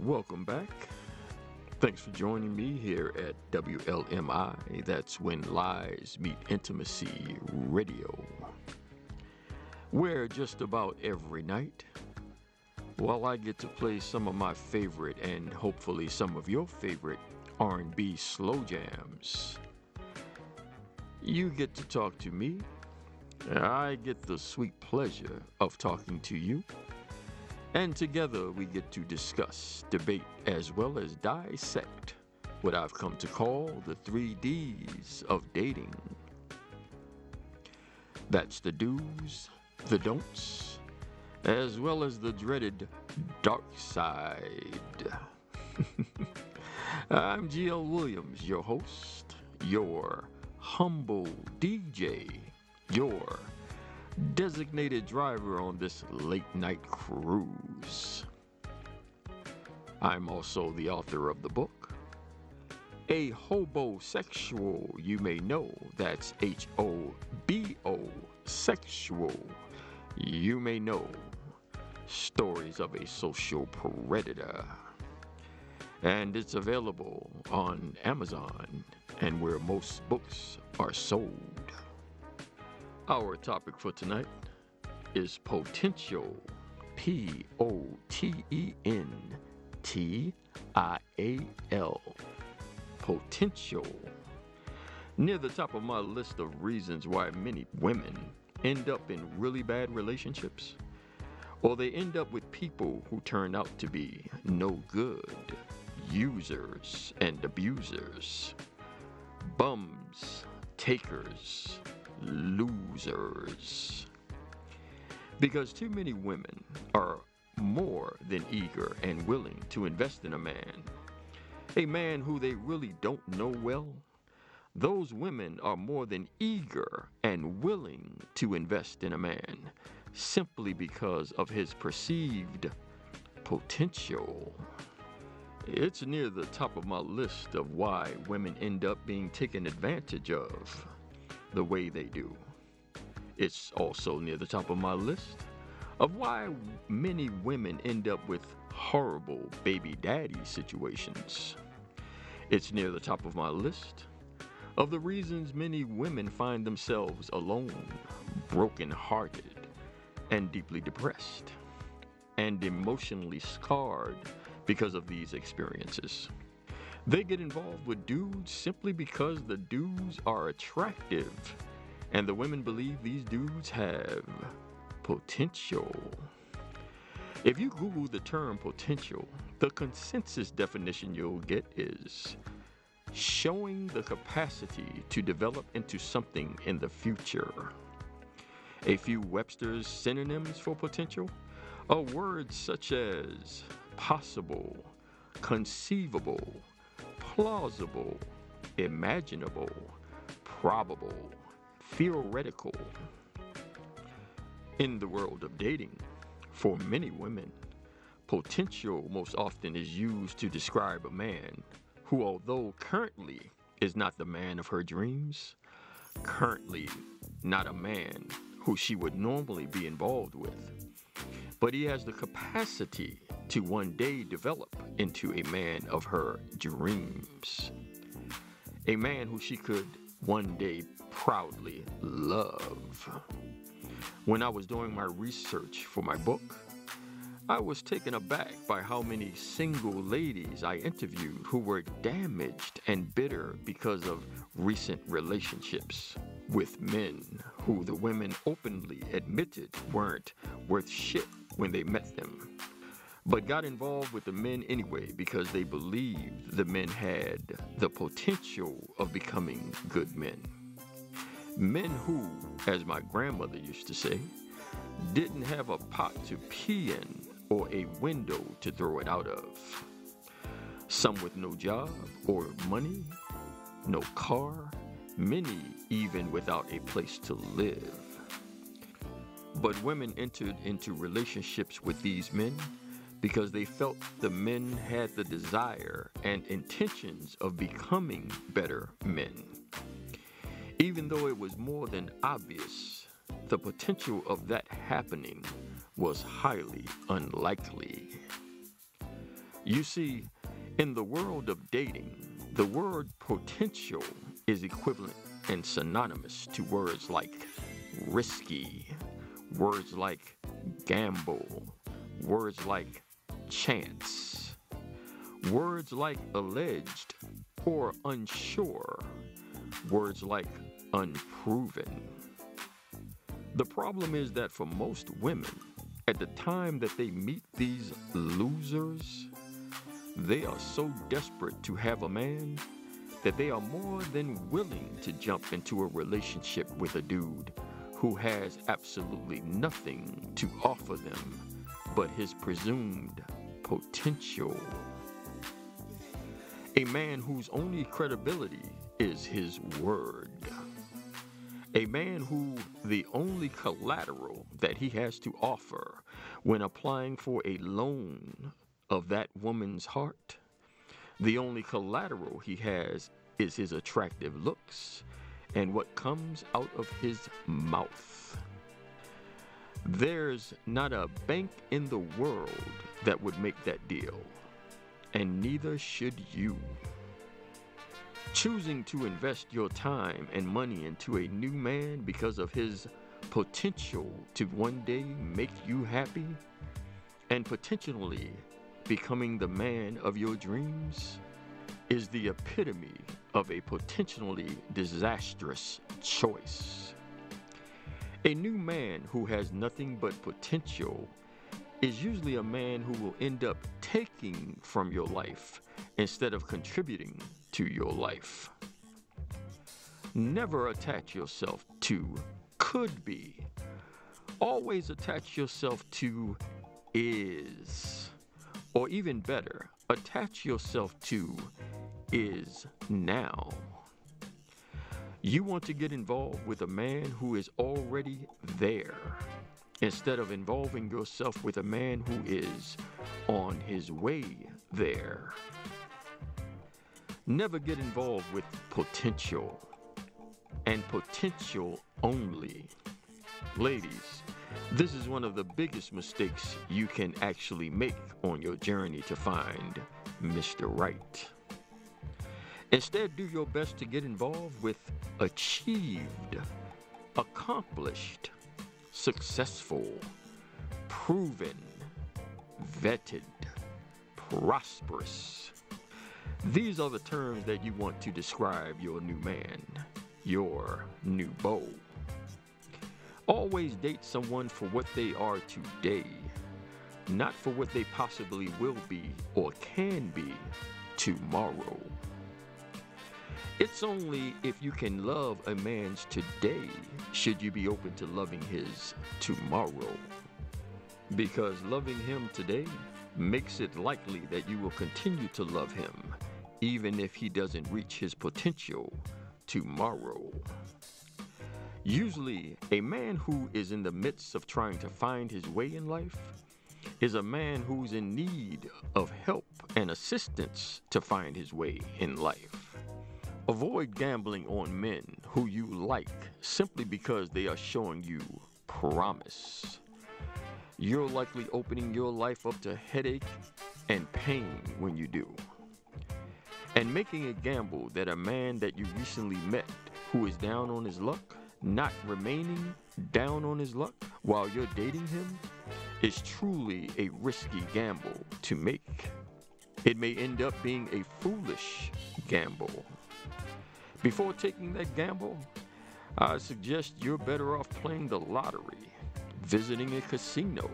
Welcome back. Thanks for joining me here at WLMI. That's when lies meet intimacy radio. Where just about every night, while I get to play some of my favorite and hopefully some of your favorite R&B slow jams, you get to talk to me. I get the sweet pleasure of talking to you. And together we get to discuss, debate, as well as dissect what I've come to call the three D's of dating. That's the do's, the don'ts, as well as the dreaded dark side. I'm GL Williams, your host, your humble DJ, your designated driver on this late night cruise. I'm also the author of the book, A Hobosexual You May Know. That's H O B O Sexual You May Know. Stories of a Social Predator. And it's available on Amazon and where most books are sold. Our topic for tonight is potential. P O T E N T I A L. Potential. Near the top of my list of reasons why many women end up in really bad relationships, or they end up with people who turn out to be no good, users and abusers, bums, takers, losers. Because too many women are more than eager and willing to invest in a man, a man who they really don't know well. Those women are more than eager and willing to invest in a man simply because of his perceived potential. It's near the top of my list of why women end up being taken advantage of the way they do. It's also near the top of my list of why many women end up with horrible baby daddy situations. It's near the top of my list of the reasons many women find themselves alone, broken hearted, and deeply depressed, and emotionally scarred because of these experiences. They get involved with dudes simply because the dudes are attractive and the women believe these dudes have potential. If you Google the term potential, the consensus definition you'll get is showing the capacity to develop into something in the future. A few Webster's synonyms for potential are words such as possible, conceivable, plausible, imaginable, probable, theoretical. In the world of dating, for many women, potential most often is used to describe a man who, although currently is not the man of her dreams, currently not a man who she would normally be involved with, but he has the capacity to one day develop into a man of her dreams. A man who she could one day proudly love. When I was doing my research for my book, I was taken aback by how many single ladies I interviewed who were damaged and bitter because of recent relationships with men who the women openly admitted weren't worth shit when they met them but got involved with the men anyway because they believed the men had the potential of becoming good men. Men who, as my grandmother used to say, didn't have a pot to pee in or a window to throw it out of. Some with no job or money, no car, many even without a place to live. But women entered into relationships with these men because they felt the men had the desire and intentions of becoming better men. Even though it was more than obvious, the potential of that happening was highly unlikely. You see, in the world of dating, the word potential is equivalent and synonymous to words like risky, words like gamble, words like chance, words like alleged or unsure, words like unproven. The problem is that for most women, at the time that they meet these losers, they are so desperate to have a man that they are more than willing to jump into a relationship with a dude who has absolutely nothing to offer them but his presumed potential. A man whose only credibility is his word. A man who the only collateral that he has to offer when applying for a loan of that woman's heart, the only collateral he has is his attractive looks and what comes out of his mouth. There's not a bank in the world that would make that deal, and neither should you. Choosing to invest your time and money into a new man because of his potential to one day make you happy and potentially becoming the man of your dreams is the epitome of a potentially disastrous choice. A new man who has nothing but potential is usually a man who will end up taking from your life instead of contributing to your life. Never attach yourself to could be. Always attach yourself to is. Or even better, attach yourself to is now. You want to get involved with a man who is already there instead of involving yourself with a man who is on his way there. Never get involved with potential and potential only. Ladies, this is one of the biggest mistakes you can actually make on your journey to find Mr. Right. Instead, do your best to get involved with achieved, accomplished, successful, proven, vetted, prosperous. These are the terms that you want to describe your new man, your new beau. Always date someone for what they are today, not for what they possibly will be or can be tomorrow. It's only if you can love a man's today should you be open to loving his tomorrow. Because loving him today makes it likely that you will continue to love him even if he doesn't reach his potential tomorrow. Usually, a man who is in the midst of trying to find his way in life is a man who's in need of help and assistance to find his way in life. Avoid gambling on men who you like simply because they are showing you promise. You're likely opening your life up to headache and pain when you do. And making a gamble that a man that you recently met who is down on his luck, not remaining down on his luck while you're dating him, is truly a risky gamble to make. It may end up being a foolish gamble. Before taking that gamble, I suggest you're better off playing the lottery, visiting a casino,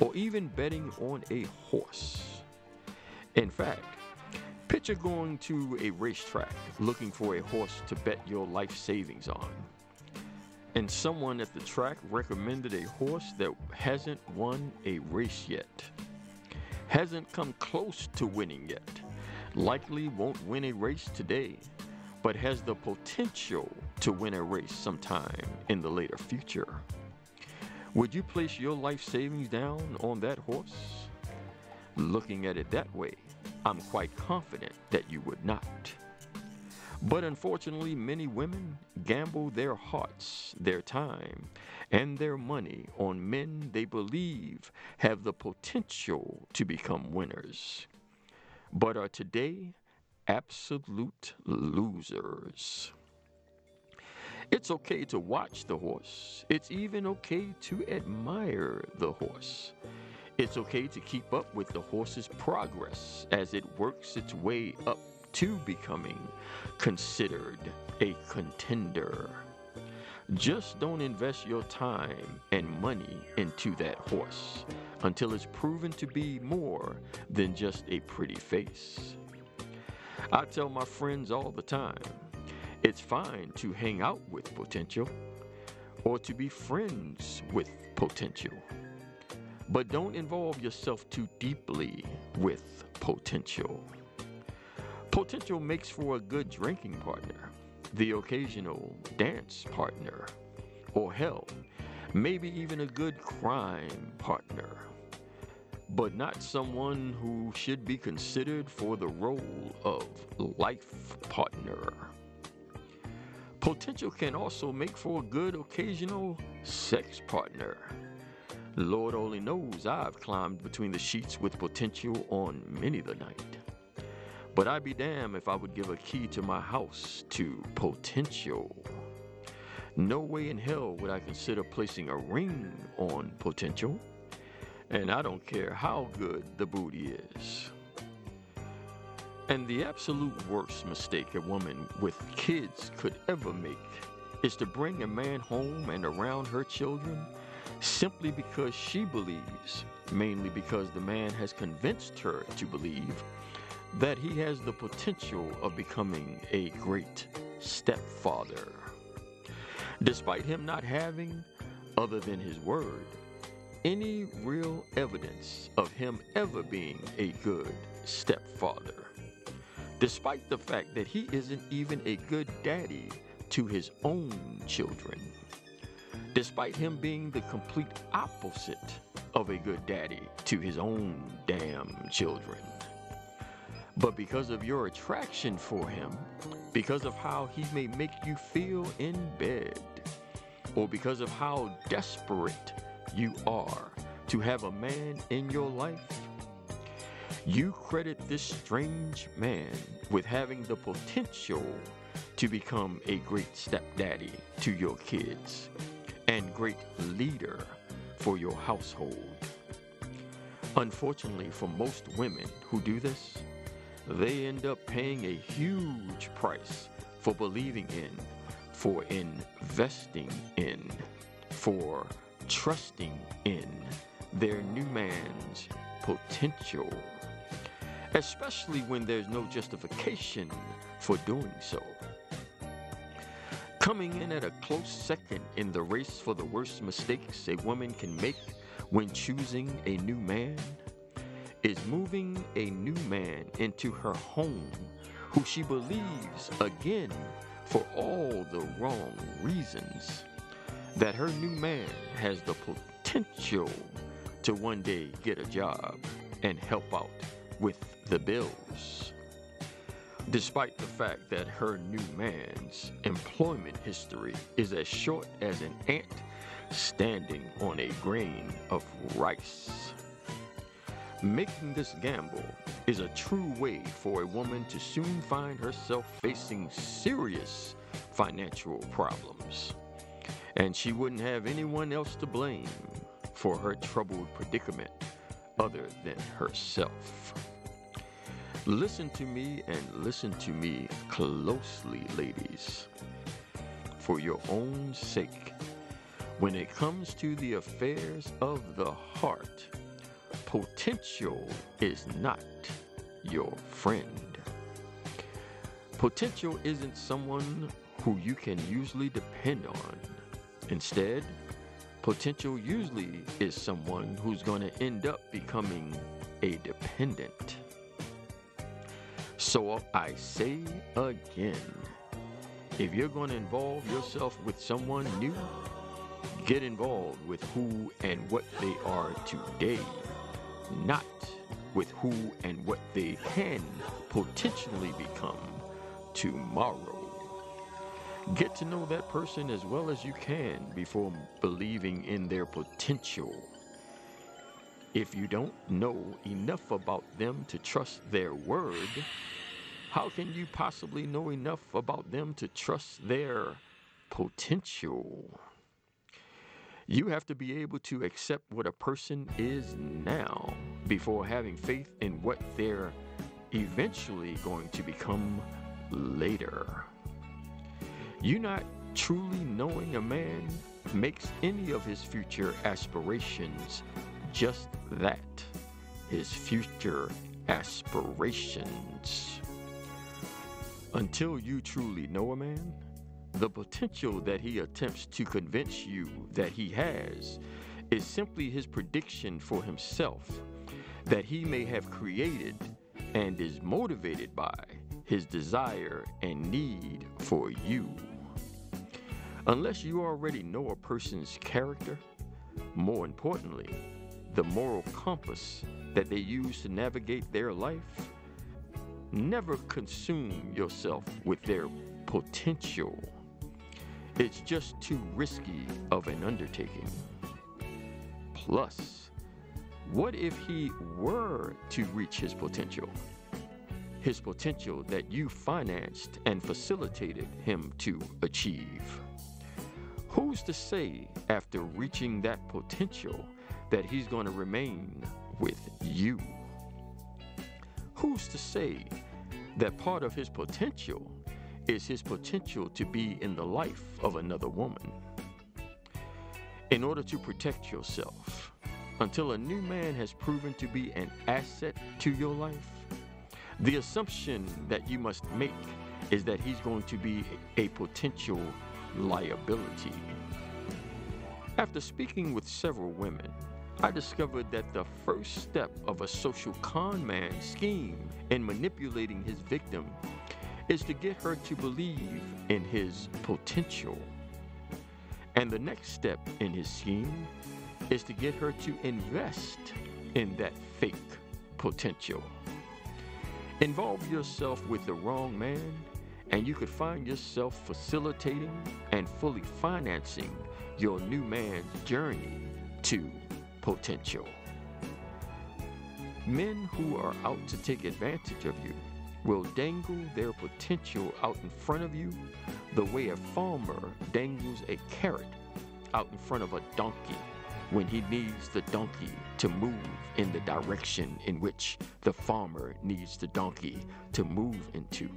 or even betting on a horse. In fact, picture going to a racetrack looking for a horse to bet your life savings on. And someone at the track recommended a horse that hasn't won a race yet, hasn't come close to winning yet, likely won't win a race today but has the potential to win a race sometime in the later future. Would you place your life savings down on that horse? Looking at it that way, I'm quite confident that you would not. But unfortunately, many women gamble their hearts, their time, and their money on men they believe have the potential to become winners. but are today absolute losers. It's okay to watch the horse. It's even okay to admire the horse. It's okay to keep up with the horse's progress as it works its way up to becoming considered a contender. Just don't invest your time and money into that horse until it's proven to be more than just a pretty face. I tell my friends all the time it's fine to hang out with potential or to be friends with potential, but don't involve yourself too deeply with potential. Potential makes for a good drinking partner, the occasional dance partner, or hell, maybe even a good crime partner, but not someone who should be considered for the role of life partner. Potential can also make for a good occasional sex partner. Lord only knows I've climbed between the sheets with potential on many the night. But I'd be damned if I would give a key to my house to potential. No way in hell would I consider placing a ring on potential. And I don't care how good the booty is. And the absolute worst mistake a woman with kids could ever make is to bring a man home and around her children simply because she believes, mainly because the man has convinced her to believe, that he has the potential of becoming a great stepfather. Despite him not having, other than his word, any real evidence of him ever being a good stepfather despite the fact that he isn't even a good daddy to his own children, despite him being the complete opposite of a good daddy to his own damn children. But because of your attraction for him, because of how he may make you feel in bed, or because of how desperate you are to have a man in your life, you credit this strange man with having the potential to become a great stepdaddy to your kids and great leader for your household. Unfortunately, for most women who do this, they end up paying a huge price for believing in, for investing in, for trusting in their new man's potential especially when there's no justification for doing so. Coming in at a close second in the race for the worst mistakes a woman can make when choosing a new man is moving a new man into her home who she believes, again, for all the wrong reasons, that her new man has the potential to one day get a job and help out with the bills. Despite the fact that her new man's employment history is as short as an ant standing on a grain of rice. Making this gamble is a true way for a woman to soon find herself facing serious financial problems. And she wouldn't have anyone else to blame for her troubled predicament other than herself. Listen to me and listen to me closely, ladies. For your own sake, when it comes to the affairs of the heart, potential is not your friend. Potential isn't someone who you can usually depend on. Instead, potential usually is someone who's going to end up becoming a dependent. So I say again, if you're going to involve yourself with someone new, get involved with who and what they are today, not with who and what they can potentially become tomorrow. Get to know that person as well as you can before believing in their potential. If you don't know enough about them to trust their word, how can you possibly know enough about them to trust their potential? You have to be able to accept what a person is now before having faith in what they're eventually going to become later. You not truly knowing a man makes any of his future aspirations just that his future aspirations. Until you truly know a man, the potential that he attempts to convince you that he has is simply his prediction for himself that he may have created and is motivated by his desire and need for you. Unless you already know a person's character, more importantly, the moral compass that they use to navigate their life, never consume yourself with their potential. It's just too risky of an undertaking. Plus, what if he were to reach his potential? His potential that you financed and facilitated him to achieve. Who's to say after reaching that potential that he's going to remain with you? Who's to say that part of his potential is his potential to be in the life of another woman. In order to protect yourself, until a new man has proven to be an asset to your life, the assumption that you must make is that he's going to be a potential liability. After speaking with several women, I discovered that the first step of a social con man scheme in manipulating his victim is to get her to believe in his potential. And the next step in his scheme is to get her to invest in that fake potential. Involve yourself with the wrong man, and you could find yourself facilitating and fully financing your new man's journey to potential. Men who are out to take advantage of you will dangle their potential out in front of you the way a farmer dangles a carrot out in front of a donkey when he needs the donkey to move in the direction in which the farmer needs the donkey to move into.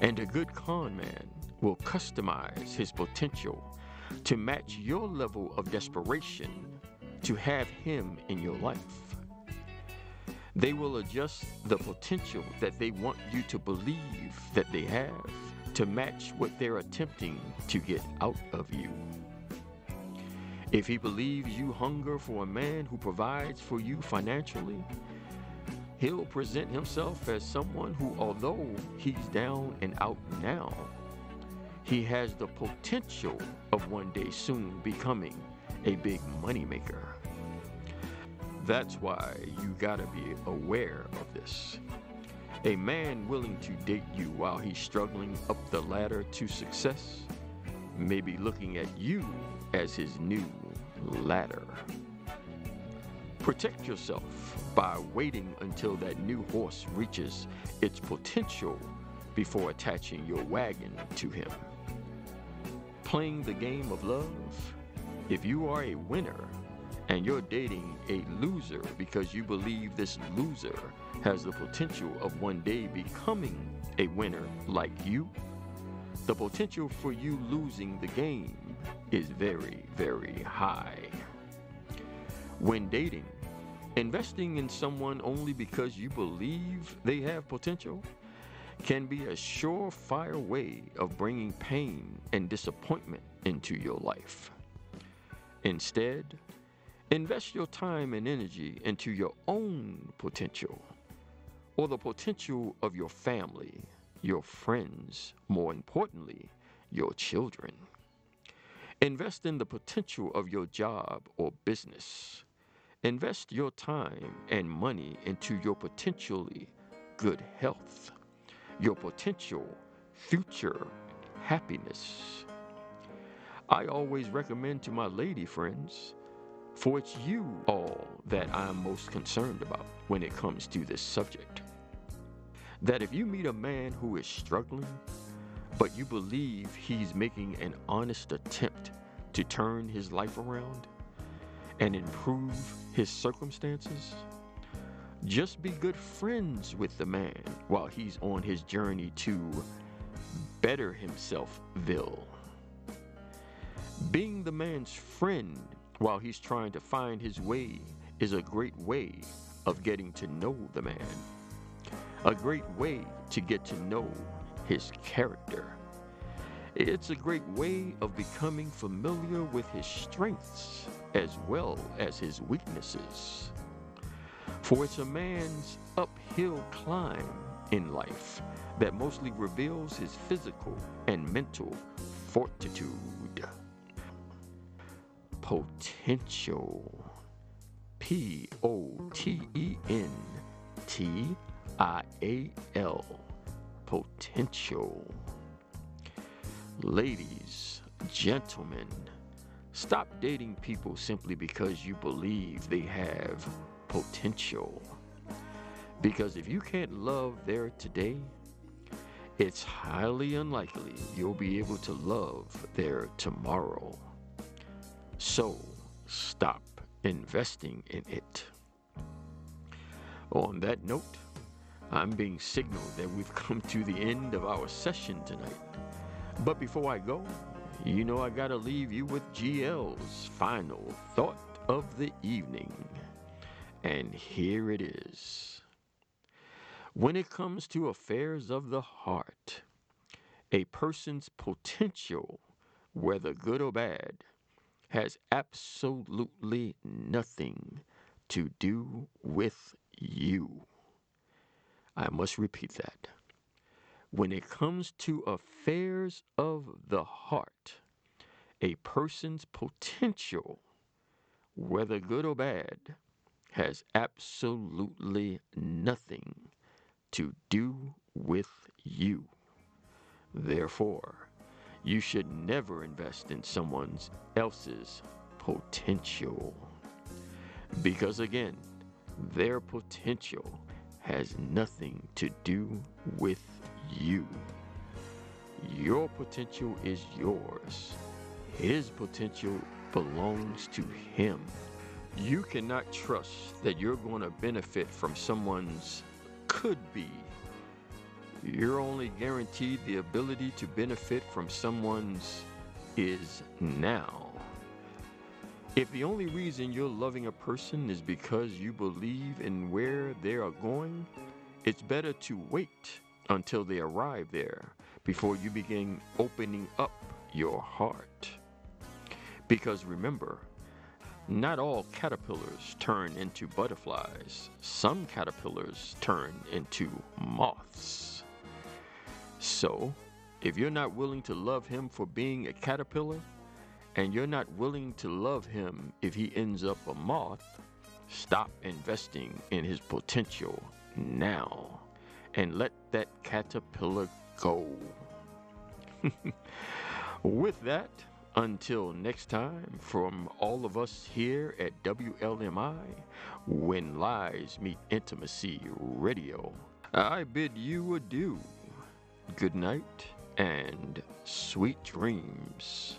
And a good con man will customize his potential to match your level of desperation to have him in your life. They will adjust the potential that they want you to believe that they have to match what they're attempting to get out of you. If he believes you hunger for a man who provides for you financially, he'll present himself as someone who, although he's down and out now, he has the potential of one day soon becoming a big moneymaker. That's why you gotta be aware of this. A man willing to date you while he's struggling up the ladder to success may be looking at you as his new ladder. Protect yourself by waiting until that new horse reaches its potential before attaching your wagon to him. Playing the game of love, if you are a winner, and you're dating a loser because you believe this loser has the potential of one day becoming a winner like you, the potential for you losing the game is very, very high. When dating, investing in someone only because you believe they have potential can be a surefire way of bringing pain and disappointment into your life. Instead, Invest your time and energy into your own potential or the potential of your family, your friends, more importantly, your children. Invest in the potential of your job or business. Invest your time and money into your potentially good health, your potential future happiness. I always recommend to my lady friends For it's you all that I'm most concerned about when it comes to this subject. That if you meet a man who is struggling, but you believe he's making an honest attempt to turn his life around and improve his circumstances, just be good friends with the man while he's on his journey to better himself, Vil. Being the man's friend while he's trying to find his way is a great way of getting to know the man. A great way to get to know his character. It's a great way of becoming familiar with his strengths as well as his weaknesses. For it's a man's uphill climb in life that mostly reveals his physical and mental fortitude. Potential. P O T E N T I A L. Potential. Ladies, gentlemen, stop dating people simply because you believe they have potential. Because if you can't love their today, it's highly unlikely you'll be able to love their tomorrow. So stop investing in it. On that note, I'm being signaled that we've come to the end of our session tonight. But before I go, you know I gotta leave you with GL's final thought of the evening. And here it is. When it comes to affairs of the heart, a person's potential, whether good or bad, has absolutely nothing to do with you. I must repeat that. When it comes to affairs of the heart, a person's potential, whether good or bad, has absolutely nothing to do with you. Therefore, you should never invest in someone else's potential. Because again, their potential has nothing to do with you. Your potential is yours. His potential belongs to him. You cannot trust that you're going to benefit from someone's could be. You're only guaranteed the ability to benefit from someone's is now. If the only reason you're loving a person is because you believe in where they are going, it's better to wait until they arrive there before you begin opening up your heart. Because remember, not all caterpillars turn into butterflies. Some caterpillars turn into moths. So, if you're not willing to love him for being a caterpillar, and you're not willing to love him if he ends up a moth, stop investing in his potential now and let that caterpillar go. With that, until next time, from all of us here at WLMI, When Lies Meet Intimacy Radio, I bid you adieu. Good night and sweet dreams.